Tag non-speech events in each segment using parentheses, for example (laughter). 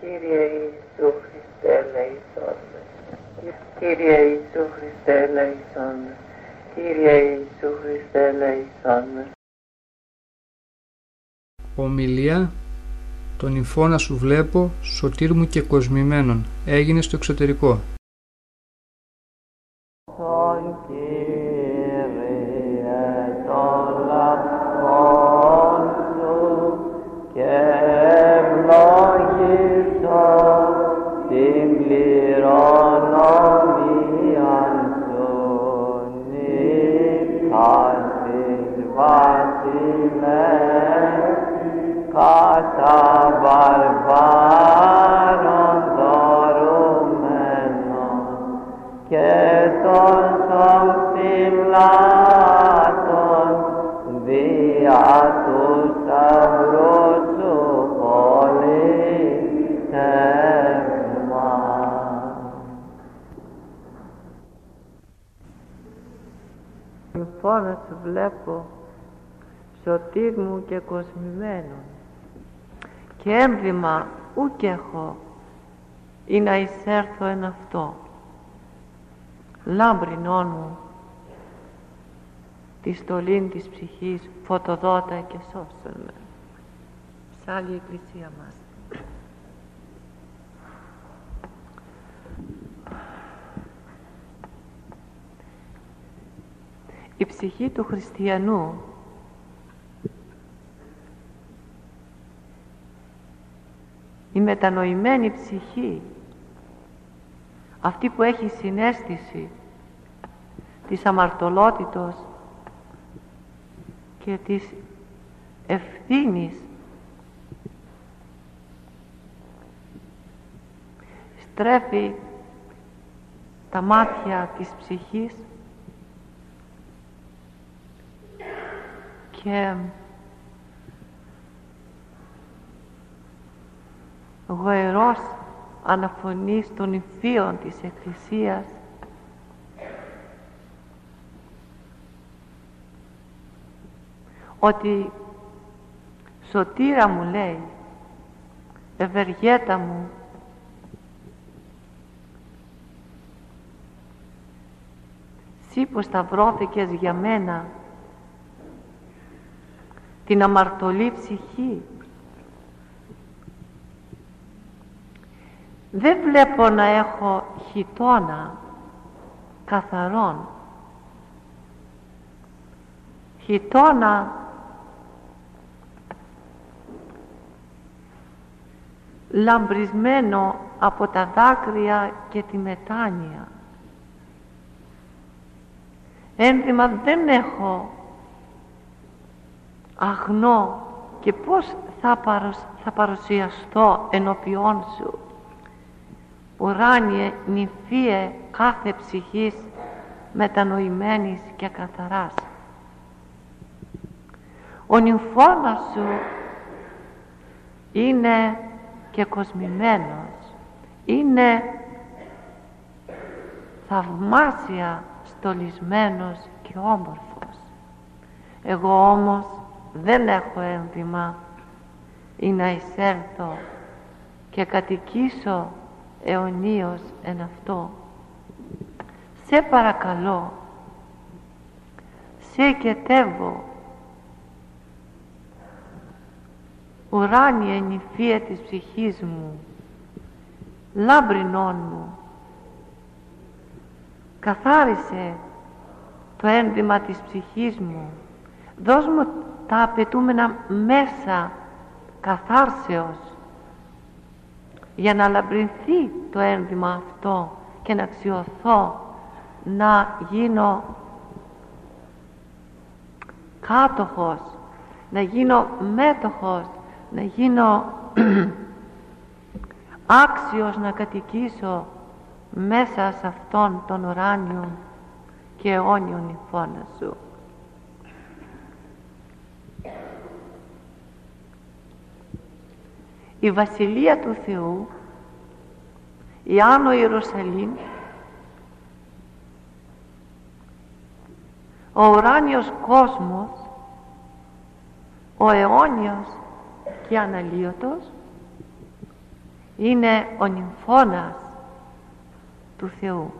Κύριε Ιησού Χριστέ ελέησόν Κύριε Ιησού Χριστέ ελέησόν Κύριε Ιησού Χριστέ ελέησόν Ομιλία. Τον υφώνα σου βλέπω, σωτήρ μου και κοσμημένον, έγινε στο εξωτερικό. Να σου βλέπω σωτήρ μου και κοσμημένον. Και έμβημα ουκ έχω ή να εισέρθω εν αυτό. Λάμπρινόν μου τη στολήν της ψυχής φωτοδότα και σώσον με. Άλλη εκκλησία μας η ψυχή του χριστιανού. Η μετανοημένη ψυχή. Αυτή που έχει συνέστηση της αμαρτωλότητος και της ευθύνης. Στρέφει τα μάτια της ψυχής και γοερός αναφωνής των υφείων της Εκκλησίας. Ότι σωτήρα μου λέει ευεργέτα μου Σύ που σταυρώθηκες για μένα την αμαρτωλή ψυχή. Δεν βλέπω να έχω χιτώνα καθαρόν. Χιτώνα λαμπρισμένο από τα δάκρυα και τη μετάνοια. Ένδυμα δεν έχω αγνώ και πώς θα, θα παρουσιαστώ ενώπιόν σου. Ουράνιε νυφίε κάθε ψυχής μετανοημένης και καθαράς. Ο νυμφώνας σου είναι και κοσμημένος είναι θαυμάσια στολισμένος και όμορφος. Εγώ όμως δεν έχω ένδυμα ή να εισέλθω και κατοικήσω αιωνίως εν αυτό. Σε παρακαλώ, σε κετεύω, ουράνια νηφία της ψυχής μου, λάμπρινόν μου, καθάρισε το ένδυμα της ψυχής μου, δώσ' μου τα απαιτούμενα μέσα καθάρσεως για να λαμπρινθεί το ένδυμα αυτό και να αξιωθώ να γίνω κάτοχος να γίνω μέτοχος να γίνω (clears throat) άξιος να κατοικήσω μέσα σε αυτόν τον ουράνιο και αιώνιον υφώνα σου. Η Βασιλεία του Θεού η Άνω Ιερουσαλήμ ο ουράνιος κόσμος ο αιώνιος και αναλύωτος είναι ο νυμφώνας του Θεού.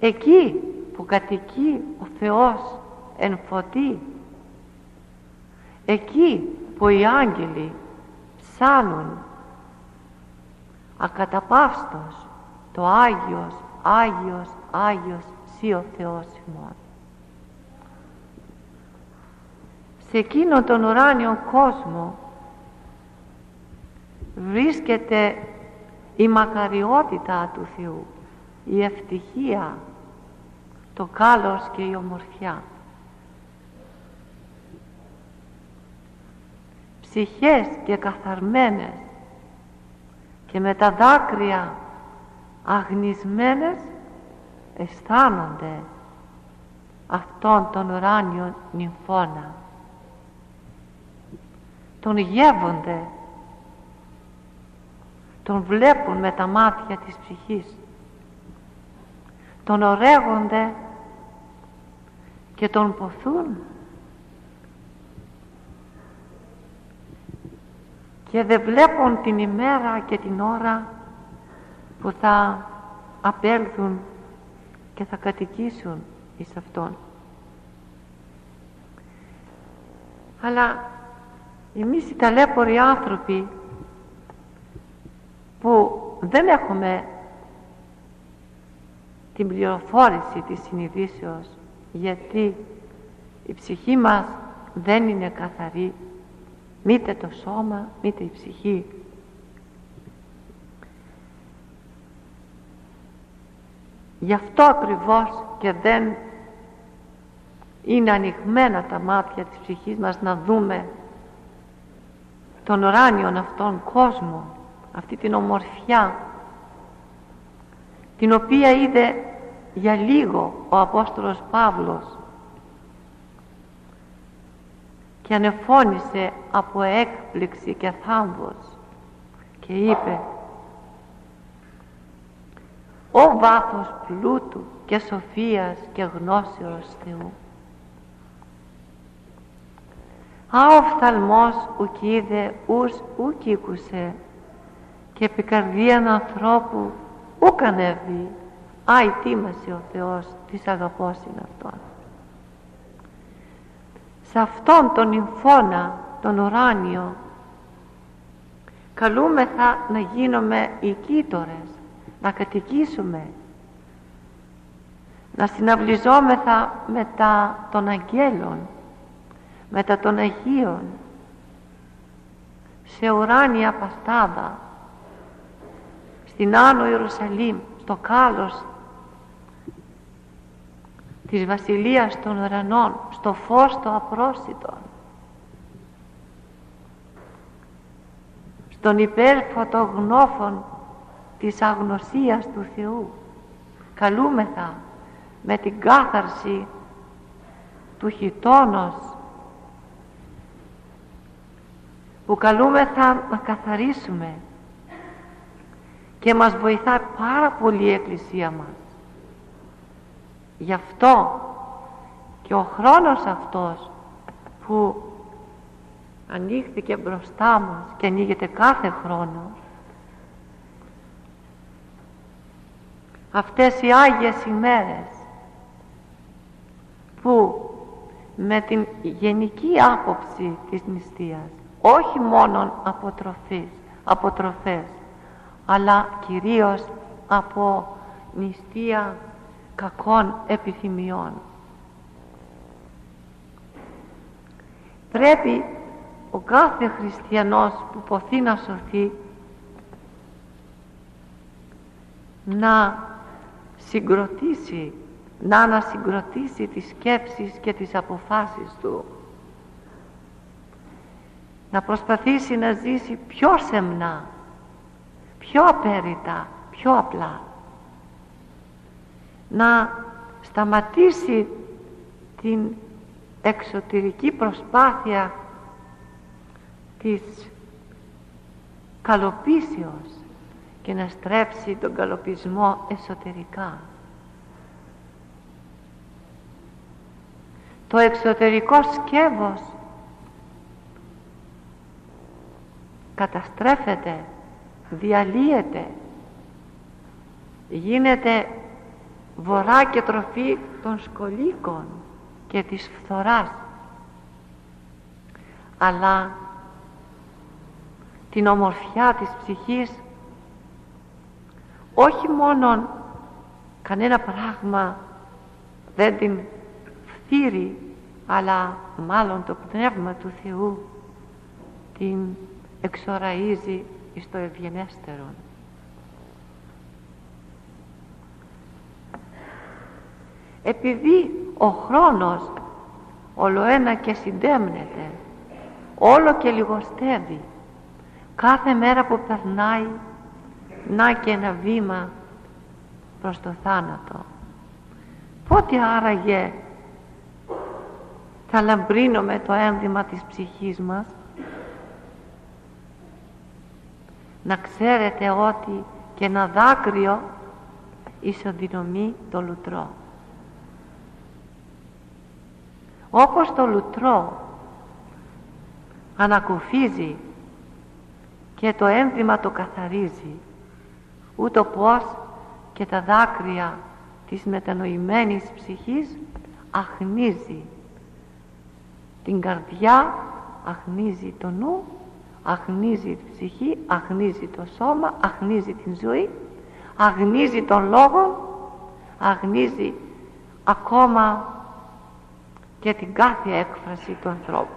Εκεί που κατοικεί ο Θεός εν φωτί εκεί που οι άγγελοι ψάνουν ακαταπαύστος το Άγιος, Άγιος, Άγιος Σύ ο Θεός ημών. Σε εκείνον τον ουράνιο κόσμο βρίσκεται η μακαριότητα του Θεού, η ευτυχία, το κάλος και η ομορφιά. Ψυχές και καθαρμένες και με τα δάκρυα αγνισμένες αισθάνονται αυτόν τον ουράνιο νυμφώνα. Τον γεύονται, τον βλέπουν με τα μάτια της ψυχής, τον ορέγονται και τον ποθούν και δεν βλέπουν την ημέρα και την ώρα που θα απέλθουν και θα κατοικήσουν εις Αυτόν. Αλλά εμείς οι ταλέποροι άνθρωποι που δεν έχουμε την πληροφόρηση της συνειδήσεως γιατί η ψυχή μας δεν είναι καθαρή μήτε το σώμα μήτε η ψυχή. Γι' αυτό ακριβώς και δεν είναι ανοιγμένα τα μάτια της ψυχής μας να δούμε τον ουράνιον αυτόν κόσμο αυτή την ομορφιά την οποία είδε για λίγο ο Απόστολος Παύλος και ανεφώνησε από έκπληξη και θάμβος και είπε «Ω βάθος πλούτου και σοφίας και γνώσεως Θεού» «Α ο φθαλμός ουκ είδε ους ουκ ήκουσε και επικαρδίαν ανθρώπου ουκ ανέβη Α, ετοίμασε ο Θεός της αγαπός είναι Αυτόν. Σε Αυτόν τον νυμφώνα, τον ουράνιο, καλούμεθα να γίνουμε οικίτορες, να κατοικήσουμε, να συναυλιζόμεθα μετά των αγγέλων, μετά των Αγίων, σε ουράνια παστάδα, στην Άνω Ιερουσαλήμ, στο κάλος της Βασιλείας των Ουρανών στο φως το απρόσιτο. Στον υπέρφωτο γνώφων της αγνωσίας του Θεού καλούμεθα με την κάθαρση του χιτόνος που καλούμεθα να καθαρίσουμε και μας βοηθά πάρα πολύ η Εκκλησία μας Γι' αυτό και ο χρόνος αυτός που ανοίχθηκε μπροστά μας και ανοίγεται κάθε χρόνο αυτές οι Άγιες ημέρες που με την γενική άποψη της νηστείας όχι μόνον αποτροφής, αποτροφές αλλά κυρίως από νηστεία κακών επιθυμιών. Πρέπει ο κάθε χριστιανός που ποθεί να σωθεί να συγκροτήσει, να ανασυγκροτήσει τις σκέψεις και τις αποφάσεις του. Να προσπαθήσει να ζήσει πιο σεμνά, πιο απέριτα, πιο απλά να σταματήσει την εξωτερική προσπάθεια της καλοπίσεως και να στρέψει τον καλοπισμό εσωτερικά. Το εξωτερικό σκεύος καταστρέφεται διαλύεται γίνεται βορρά και τροφή των σκολίκων και της φθοράς αλλά την ομορφιά της ψυχής όχι μόνον κανένα πράγμα δεν την φτύρει αλλά μάλλον το Πνεύμα του Θεού την εξοραίζει στο ευγενέστερο. Επειδή ο χρόνος όλο ένα και συντέμνεται, όλο και λιγοστεύει, κάθε μέρα που περνάει να και ένα βήμα προς το θάνατο. Πότε άραγε θα λαμπρύνουμε το ένδυμα της ψυχής μας; Να ξέρετε ότι και ένα δάκρυο ισοδυνομεί το λουτρό όπως το λουτρό ανακουφίζει και το ένδυμα το καθαρίζει ούτω πως και τα δάκρυα της μετανοημένης ψυχής αχνίζει. Την καρδιά αχνίζει το νου αχνίζει την ψυχή αχνίζει το σώμα αχνίζει την ζωή αγνίζει τον λόγο αγνίζει ακόμα και την κάθε έκφραση του ανθρώπου.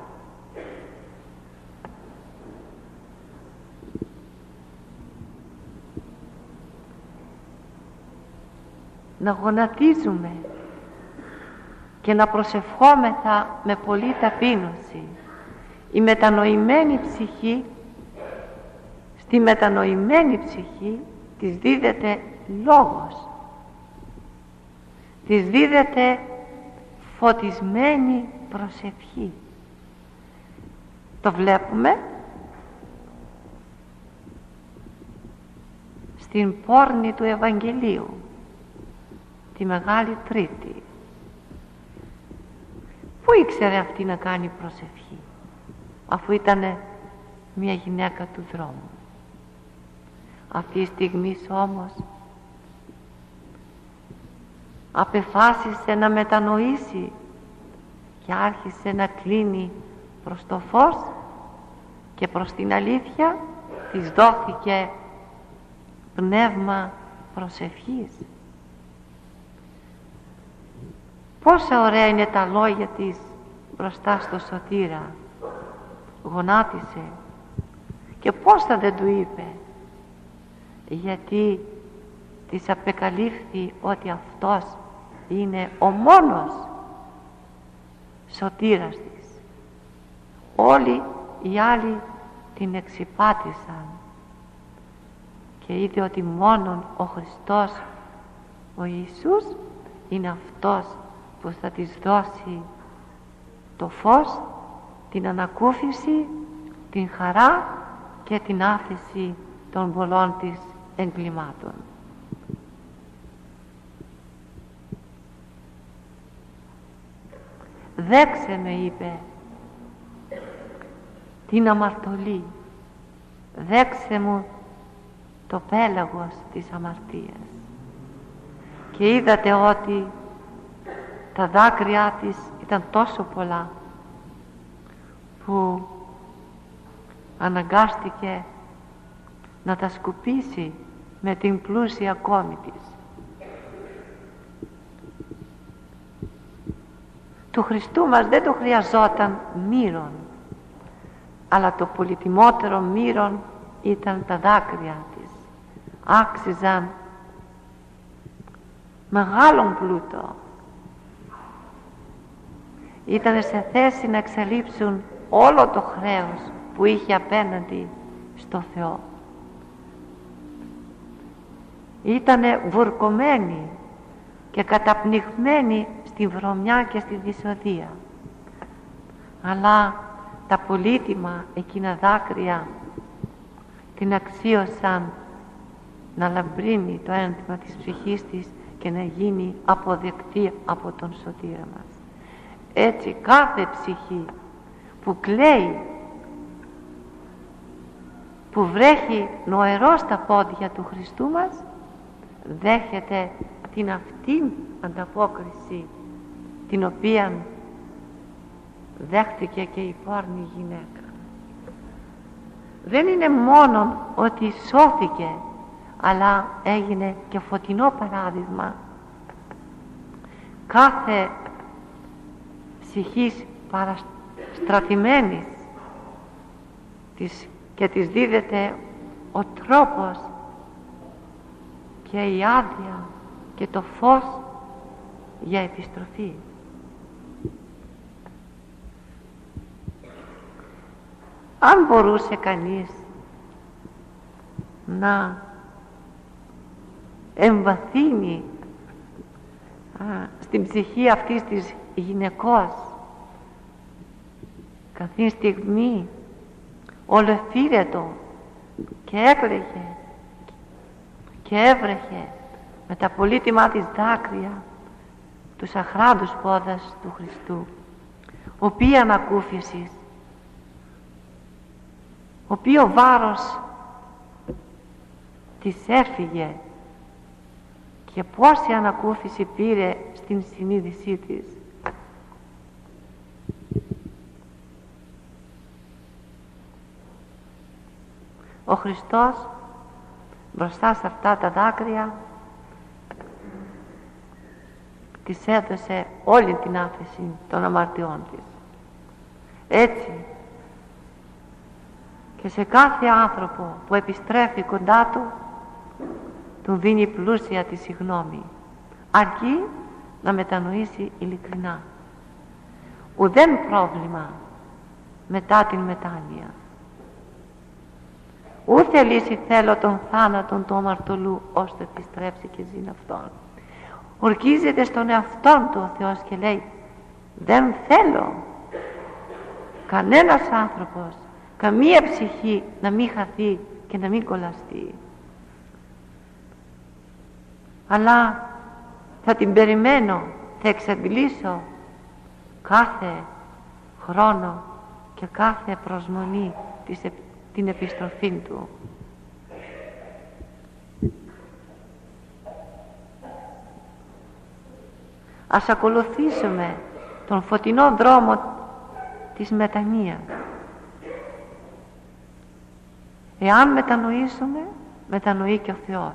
Να γονατίζουμε και να προσευχόμεθα με πολύ ταπείνωση. Η μετανοημένη ψυχή στη μετανοημένη ψυχή της δίδεται λόγος. Της δίδεται φωτισμένη προσευχή το βλέπουμε στην πόρνη του Ευαγγελίου τη Μεγάλη Τρίτη Πού ήξερε αυτή να κάνει προσευχή αφού ήταν μια γυναίκα του δρόμου. Αυτή η στιγμή όμως απεφάσισε να μετανοήσει και άρχισε να κλείνει προς το φως και προς την αλήθεια της δόθηκε πνεύμα προσευχής. Πόσα ωραία είναι τα λόγια της μπροστά στο σωτήρα. Γονάτισε. Και πώς θα δεν του είπε; Γιατί της απεκαλύφθη ότι αυτός είναι ο μόνος σωτήρας της. Όλοι οι άλλοι την εξυπάτησαν και είδε ότι μόνον ο Χριστός ο Ιησούς είναι αυτός που θα της δώσει το φως, την ανακούφιση, την χαρά και την άφηση των πολλών της εγκλημάτων. Δέξε με είπε την αμαρτωλή δέξε μου το πέλαγος της αμαρτίας και είδατε ότι τα δάκρυά της ήταν τόσο πολλά που αναγκάστηκε να τα σκουπίσει με την πλούσια κόμη της. Του Χριστού μας δεν το χρειαζόταν μύρον αλλά το πολυτιμότερο μύρον ήταν τα δάκρυα της άξιζαν μεγάλον πλούτο ήταν σε θέση να εξαλείψουν όλο το χρέος που είχε απέναντι στο Θεό. Ήτανε βουρκωμένοι και καταπνιγμένοι στη βρωμιά και στη δυσοδεία. Αλλά τα πολύτιμα εκείνα δάκρυα την αξίωσαν να λαμπρύνει το ένθυμα της ψυχής της και να γίνει αποδεκτή από τον σωτήρα μας έτσι κάθε ψυχή που κλαίει που βρέχει νοερός στα πόδια του Χριστού μας δέχεται την αυτήν ανταπόκριση την οποία δέχτηκε και η πόρνη γυναίκα. Δεν είναι μόνο ότι σώθηκε αλλά έγινε και φωτεινό παράδειγμα. Κάθε ψυχής παραστρατημένης της, και της δίδεται ο τρόπος και η άδεια και το φως για επιστροφή. Αν μπορούσε κανείς να εμβαθύνει στην ψυχή αυτής της γυναικός καθή στιγμή ολοθύρετο και έκλαιγε και έβρεχε με τα πολύτιμά της δάκρυα τους αχράντους πόδας του Χριστού οποία ανακούφισης ο οποίος βάρος της έφυγε και πόση ανακούφιση πήρε στην συνείδησή της. Ο Χριστός μπροστά σε αυτά τα δάκρυα της έδωσε όλη την άφεση των αμαρτιών της. Έτσι και σε κάθε άνθρωπο που επιστρέφει κοντά του του δίνει πλούσια τη συγνώμη αρκεί να μετανοήσει ειλικρινά. Ουδέν πρόβλημα μετά την μετάνοια. Ούτε λύση θέλω τον θάνατον του αμαρτωλού ώστε επιστρέψει και ζήν αυτόν ορκίζεται στον εαυτόν του ο Θεός και λέει δεν θέλω κανένας άνθρωπος καμία ψυχή να μην χαθεί και να μην κολλαστεί. Αλλά θα την περιμένω θα εξαντλήσω κάθε χρόνο και κάθε προσμονή της, την επιστροφή του ας ακολουθήσουμε τον φωτεινό δρόμο της μετανοίας. Εάν μετανοήσουμε μετανοεί και ο Θεός.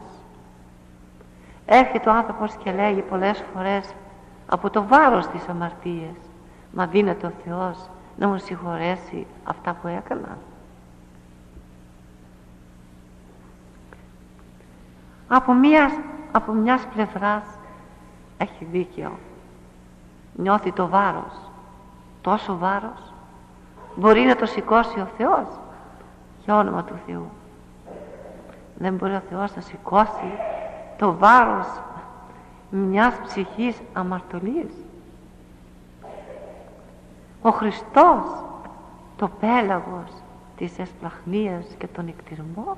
Έρχεται ο άνθρωπος και λέγει πολλές φορές από το βάρος της αμαρτίας μα δίνεται ο Θεός να μου συγχωρέσει αυτά που έκανα από μιας, από μιας πλευράς έχει δίκιο. Νιώθει το βάρος. Τόσο βάρος. Μπορεί να το σηκώσει ο Θεός. Για όνομα του Θεού. Δεν μπορεί ο Θεός να σηκώσει το βάρος μιας ψυχής αμαρτωλής. Ο Χριστός το πέλαγος της εσπλαχνίας και τον εκτιρμό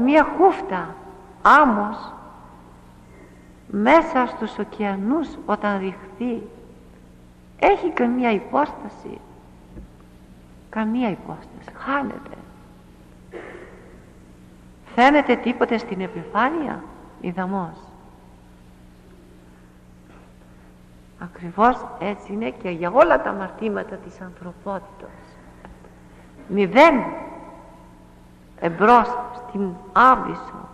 μία χούφτα άμμος μέσα στους ωκεανούς όταν ρηχθεί έχει καμία υπόσταση. Καμία υπόσταση. Χάνεται. Φαίνεται τίποτε στην επιφάνεια ιδαμός. Ακριβώς έτσι είναι και για όλα τα μαρτήματα της ανθρωπότητας. Μηδέν εμπρός στην άβυσο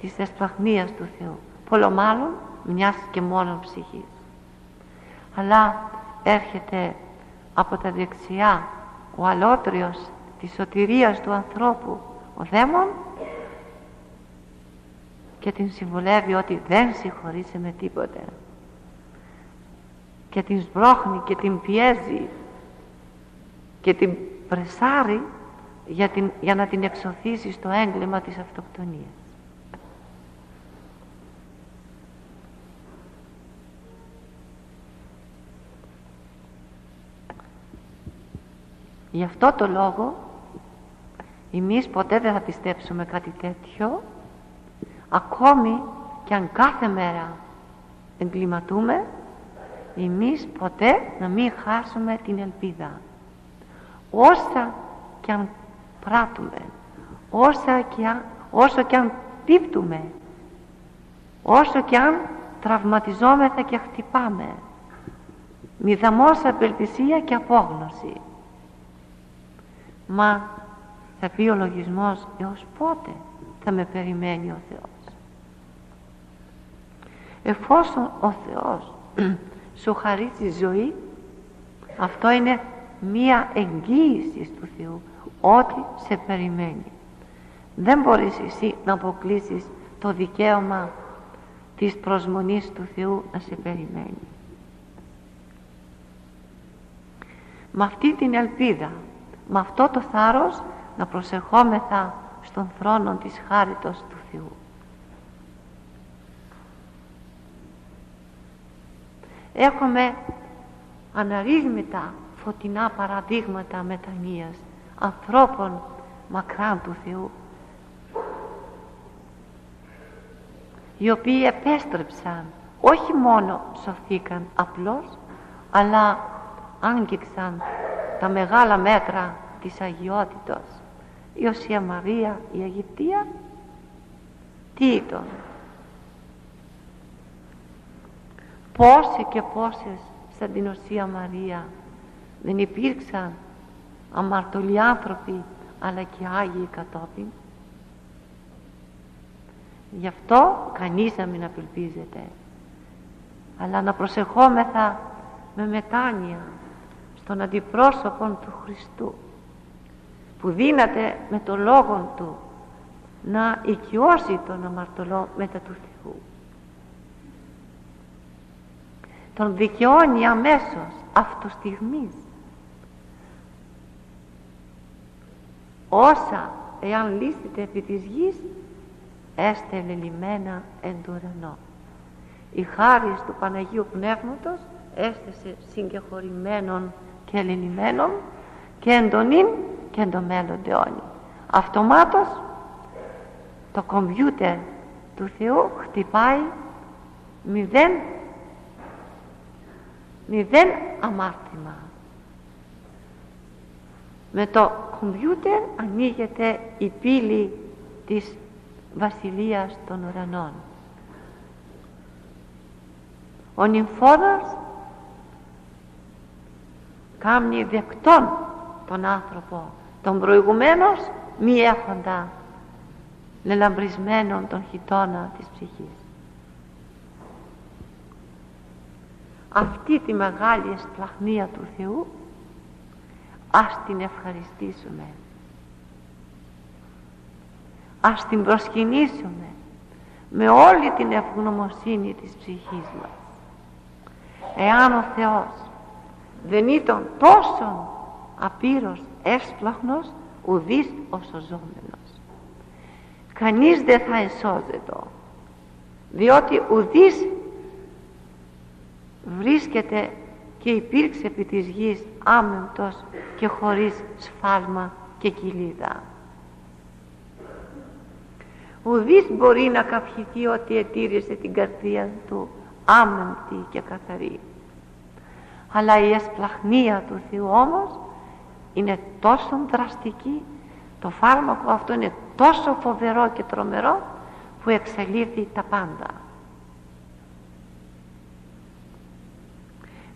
της εσπλαχνίας του Θεού. Πολλο μάλλον μιας και μόνον ψυχής. Αλλά έρχεται από τα δεξιά ο αλότριος της σωτηρίας του ανθρώπου ο δαίμον και την συμβουλεύει ότι δεν συγχωρήσει με τίποτε και την σμπρώχνει και την πιέζει και την πρεσάρει για, την, για να την εξωθήσεις στο έγκλημα της αυτοκτονίας. Γι' αυτό το λόγο εμείς ποτέ δεν θα πιστέψουμε κάτι τέτοιο ακόμη και αν κάθε μέρα εγκληματούμε εμείς ποτέ να μην χάσουμε την ελπίδα. Όσα και αν πράττουμε. Όσα και αν, όσο και αν πίπτουμε όσο και αν τραυματιζόμεθα και χτυπάμε. Μηδαμός απελπισία και απόγνωση. Μα θα πει ο λογισμός έως πότε θα με περιμένει ο Θεός; Εφόσον ο Θεός (clears throat) σου χαρίσει ζωή αυτό είναι μία εγγύηση του Θεού ότι σε περιμένει. Δεν μπορείς εσύ να αποκλείσεις το δικαίωμα της προσμονής του Θεού να σε περιμένει. Με αυτή την ελπίδα με αυτό το θάρρος να προσεχόμεθα στον θρόνο της χάριτος του Θεού. Έχουμε αναρρύθμιτα φωτεινά παραδείγματα μετανοίας ανθρώπων μακράν του Θεού οι οποίοι επέστρεψαν όχι μόνο σωθήκαν απλώς αλλά άγγιξαν τα μεγάλα μέτρα της αγιότητος. Η Οσία Μαρία η Αιγυπτία τι ήταν; Πόσοι και πόσες σαν την Οσία Μαρία δεν υπήρξαν αμαρτωλοί άνθρωποι αλλά και Άγιοι κατόπιν. Γι' αυτό κανείς να μην απελπίζεται αλλά να προσεχόμεθα με μετάνοια στον αντιπρόσωπο του Χριστού που δύναται με το λόγο του να οικειώσει τον αμαρτωλό μετά του Θεού. Τον δικαιώνει αμέσως αυτοστιγμής όσα εάν λύσετε επί της γης έστε ελελειμμένα εν του ουρανό η χάρις του Παναγίου Πνεύματος έστεσε συγκεχωρημένων και ελληνημένων και εντονήν και εν το μέλλον αιώνι. Αυτομάτως το κομπιούτερ του Θεού χτυπάει μηδέν μηδέν αμάρτημα. Με το κομπιούτερ ανοίγεται η πύλη της βασιλείας των ουρανών. Ο νυμφώνας κάνει δεκτόν τον άνθρωπο τον προηγουμένως μη έχοντα λελαμπρισμένον τον χιτώνα της ψυχής αυτή τη μεγάλη εσπλαχνία του Θεού ας την ευχαριστήσουμε. Ας την προσκυνήσουμε με όλη την ευγνωμοσύνη της ψυχής μας. Εάν ο Θεός δεν ήταν τόσο απείρος έσπλαχνος ουδής ο σωζόμενος κανείς δεν θα εσώζεται διότι ουδής βρίσκεται και υπήρξε επί της γης άμεμπτος και χωρίς σφάλμα και κοιλίδα. Ουδής μπορεί να καυχηθεί ότι ετήρησε την καρδία του άμεμπτη και καθαρή. Αλλά η εσπλαχνία του Θεού όμως είναι τόσο δραστική το φάρμακο αυτό είναι τόσο φοβερό και τρομερό που εξελίφθη τα πάντα.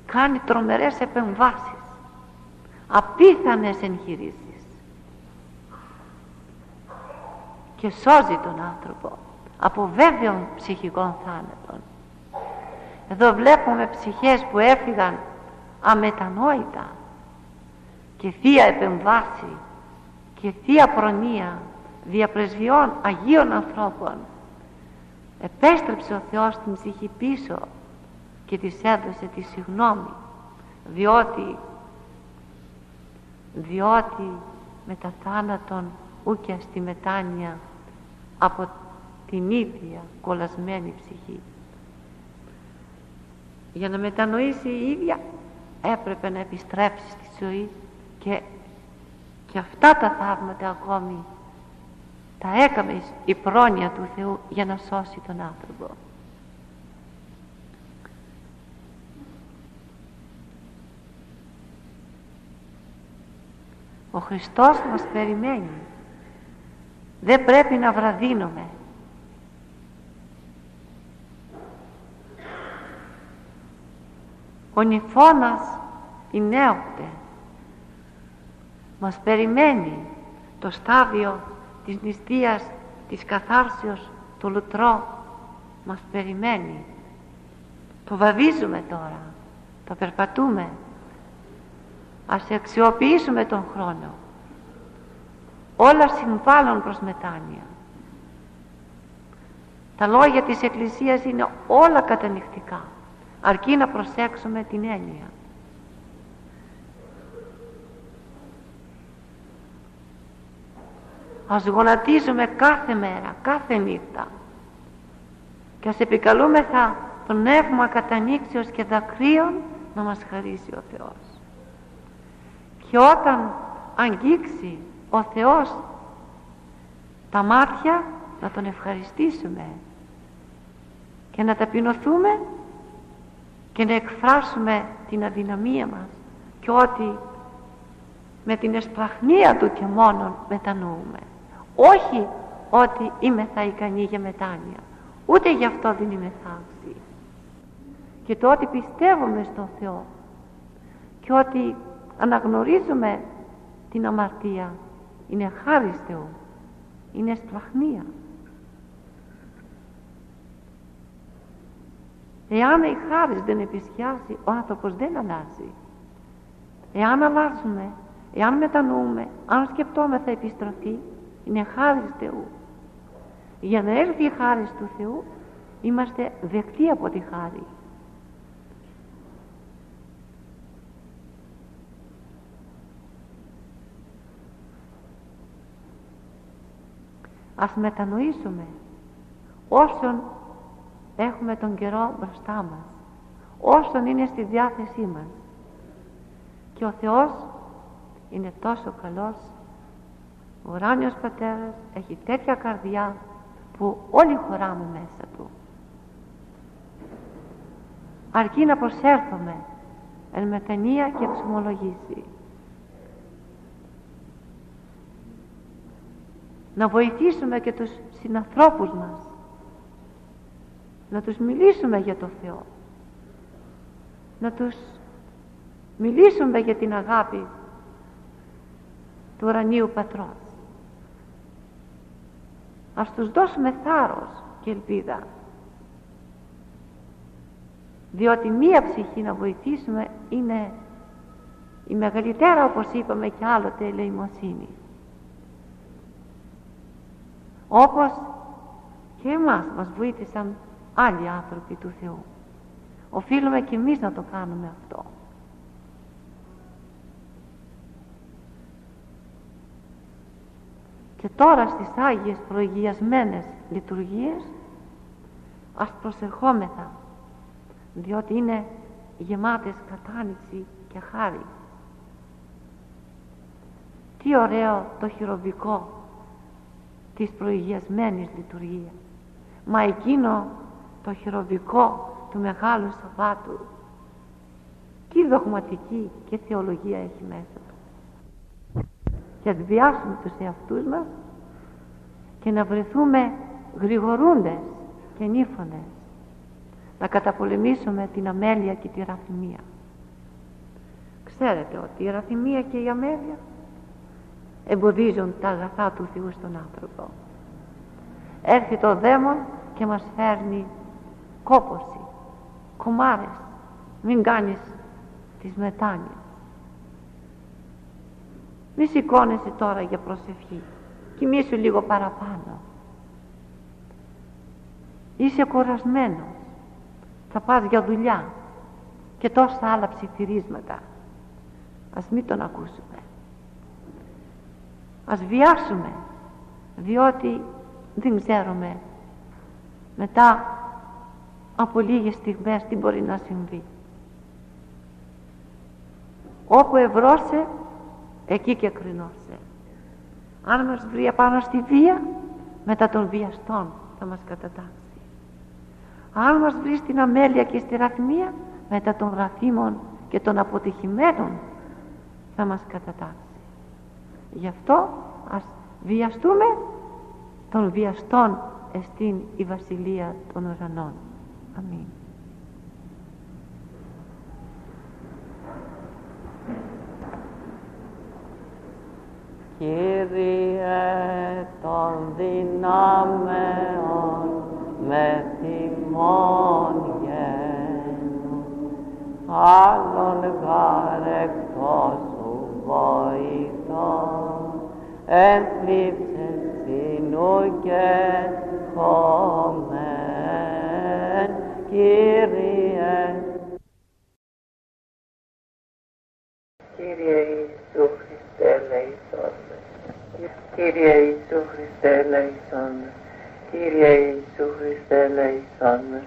Κάνει τρομερές επεμβάσεις απίθανες εγχειρήσεις. Και σώζει τον άνθρωπο από βέβαιων ψυχικών θάνατων. Εδώ βλέπουμε ψυχές που έφυγαν αμετανόητα. Και θεία επεμβάση και θεία προνοία διαπρεσβειών Αγίων ανθρώπων. Επέστρεψε ο Θεός την ψυχή πίσω και της έδωσε τη συγνώμη διότι διότι τα θάνατον ούκια στη μετάνοια από την ίδια κολλασμένη ψυχή. Για να μετανοήσει η ίδια έπρεπε να επιστρέψει στη ζωή και, και αυτά τα θαύματα ακόμη τα έκαμε η πρόνοια του Θεού για να σώσει τον άνθρωπο ο Χριστός μας περιμένει. Δεν πρέπει να βραδύνουμε. Ο νηφώνας η νέοπτε μας περιμένει το στάδιο της νηστείας της καθάρσεως του λουτρό. Μας περιμένει. Το βαδίζουμε τώρα. Το περπατούμε ας αξιοποιήσουμε τον χρόνο. Όλα συμβάλλουν προς μετάνοια. Τα λόγια της Εκκλησίας είναι όλα κατανυχτικά αρκεί να προσέξουμε την έννοια. Ας γονατίζουμε κάθε μέρα, κάθε νύχτα και ας επικαλούμεθα πνεύμα κατανήξεως και δακρύων να μας χαρίσει ο Θεός και όταν αγγίξει ο Θεός τα μάτια να Τον ευχαριστήσουμε και να ταπεινωθούμε και να εκφράσουμε την αδυναμία μας και ότι με την εσπραχνία του και μόνον μετανοούμε. Όχι ότι είμαι θα ικανή για μετάνοια ούτε γι' αυτό δεν είμαι θάξη και το ότι πιστεύουμε στο Θεό και ότι αναγνωρίζουμε την αμαρτία. Είναι χάρη Θεού είναι σπλαχνία εάν η χάρη δεν επισκιάσει ο άνθρωπος δεν αλλάζει. Εάν αλλάζουμε εάν μετανοούμε αν σκεπτόμεθα επιστροφή είναι χάρη Θεού. Για να έρθει η χάρη του Θεού είμαστε δεκτοί από τη χάρη ας μετανοήσουμε όσον έχουμε τον καιρό μπροστά μας όσον είναι στη διάθεσή μας. Και ο Θεός είναι τόσο καλός ο ουράνιος πατέρας έχει τέτοια καρδιά που όλοι χωράμε μέσα του. Αρκεί να προσέλθουμε εν μετανία και εξομολογήσει να βοηθήσουμε και τους συνανθρώπους μας. Να τους μιλήσουμε για το Θεό. Να τους μιλήσουμε για την αγάπη του ουρανίου πατρός. Ας τους δώσουμε θάρρος και ελπίδα. Διότι μία ψυχή να βοηθήσουμε είναι η μεγαλύτερα όπως είπαμε και άλλοτε ελεημοσύνη όπως και εμάς μας βοήθησαν άλλοι άνθρωποι του Θεού. Οφείλουμε και εμείς να το κάνουμε αυτό. Και τώρα στις Άγιες προηγιασμένες λειτουργίες ας προσερχόμεθα διότι είναι γεμάτες κατάνοιξη και χάρη. Τι ωραίο το χειροβικό της προηγιασμένης λειτουργίας. Μα εκείνο το χειροβικό του Μεγάλου Σαββάτου. Τι δογματική και θεολογία έχει μέσα του. Και ας βιάσουμε τους εαυτούς μας και να βρεθούμε γρηγορούντες και νύφωνες. Να καταπολεμήσουμε την αμέλεια και τη ραθυμία. Ξέρετε ότι η ραθυμία και η αμέλεια εμποδίζουν τα αγαθά του Θεού στον άνθρωπο. Έρχεται ο δαίμον και μας φέρνει κόποση κομμάρες. Μην κάνεις τις μετάνοιες. Μη σηκώνεσαι τώρα για προσευχή. Κοιμήσου λίγο παραπάνω. Είσαι κουρασμένος. Θα πας για δουλειά. Και τόσα άλλα ψιθυρίσματα. Ας μην τον ακούσουμε ας βιάσουμε διότι δεν ξέρουμε μετά από λίγες στιγμές τι μπορεί να συμβεί. Όπου ευρώσε εκεί και κρινώσε. Αν μας βρει απάνω στη βία μετά των βιαστών θα μας κατατάξει. Αν μας βρει στην αμέλεια και στη ραθμία μετά των ραθήμων και των αποτυχημένων θα μας κατατάξει γι' αυτό ας βιαστούμε των βιαστών εστίν η βασιλεία των ουρανών. Αμήν. Κύριε των δυνάμεων με θυμών γένου, άλλον γάρ εκτός σου βοηθώ, ενθλίψες συνού και χωμέν, Κύριε. Κύριε Ιησού Χριστέ, ελεησόν Κύριε Ιησού Χριστέ, ελεησόν Κύριε Ιησού Χριστέ, ελεησόν